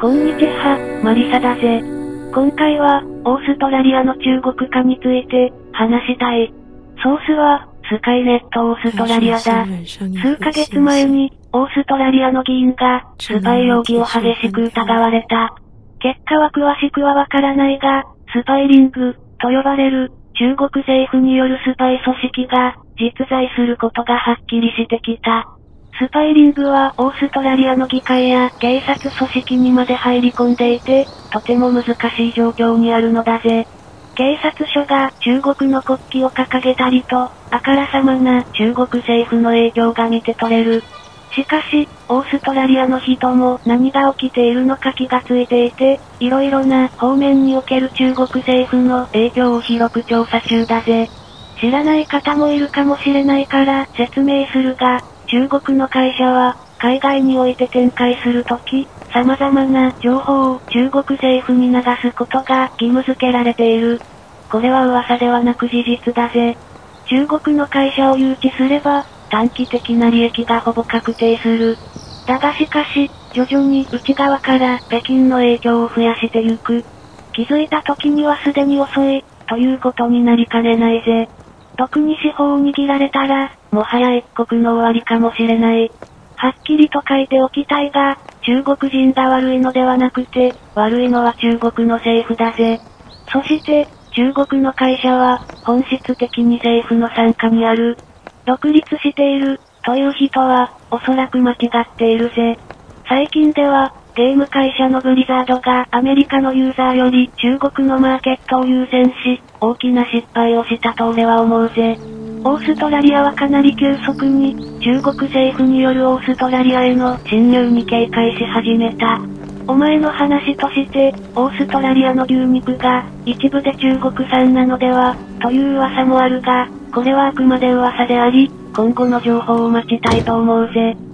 こんにちは、マリサだぜ。今回は、オーストラリアの中国化について、話したい。ソースは、スカイネットオーストラリアだ。数ヶ月前に、オーストラリアの議員が、スパイ容疑を激しく疑われた。結果は詳しくはわからないが、スパイリング、と呼ばれる、中国政府によるスパイ組織が、実在することがはっきりしてきた。スパイリングはオーストラリアの議会や警察組織にまで入り込んでいて、とても難しい状況にあるのだぜ。警察署が中国の国旗を掲げたりと、あからさまな中国政府の影響が見て取れる。しかし、オーストラリアの人も何が起きているのか気がついていて、色々な方面における中国政府の影響を広く調査中だぜ。知らない方もいるかもしれないから説明するが、中国の会社は、海外において展開するとき、様々な情報を中国政府に流すことが義務付けられている。これは噂ではなく事実だぜ。中国の会社を誘致すれば、短期的な利益がほぼ確定する。だがしかし、徐々に内側から北京の影響を増やしてゆく。気づいた時にはすでに遅い、ということになりかねないぜ。特に司法を握られたら、もはや一国の終わりかもしれない。はっきりと書いておきたいが、中国人が悪いのではなくて、悪いのは中国の政府だぜ。そして、中国の会社は、本質的に政府の参加にある。独立している、という人は、おそらく間違っているぜ。最近では、ゲーム会社のブリザードがアメリカのユーザーより中国のマーケットを優先し、大きな失敗をしたと俺は思うぜ。オーストラリアはかなり急速に、中国政府によるオーストラリアへの侵入に警戒し始めた。お前の話として、オーストラリアの牛肉が、一部で中国産なのでは、という噂もあるが、これはあくまで噂であり、今後の情報を待ちたいと思うぜ。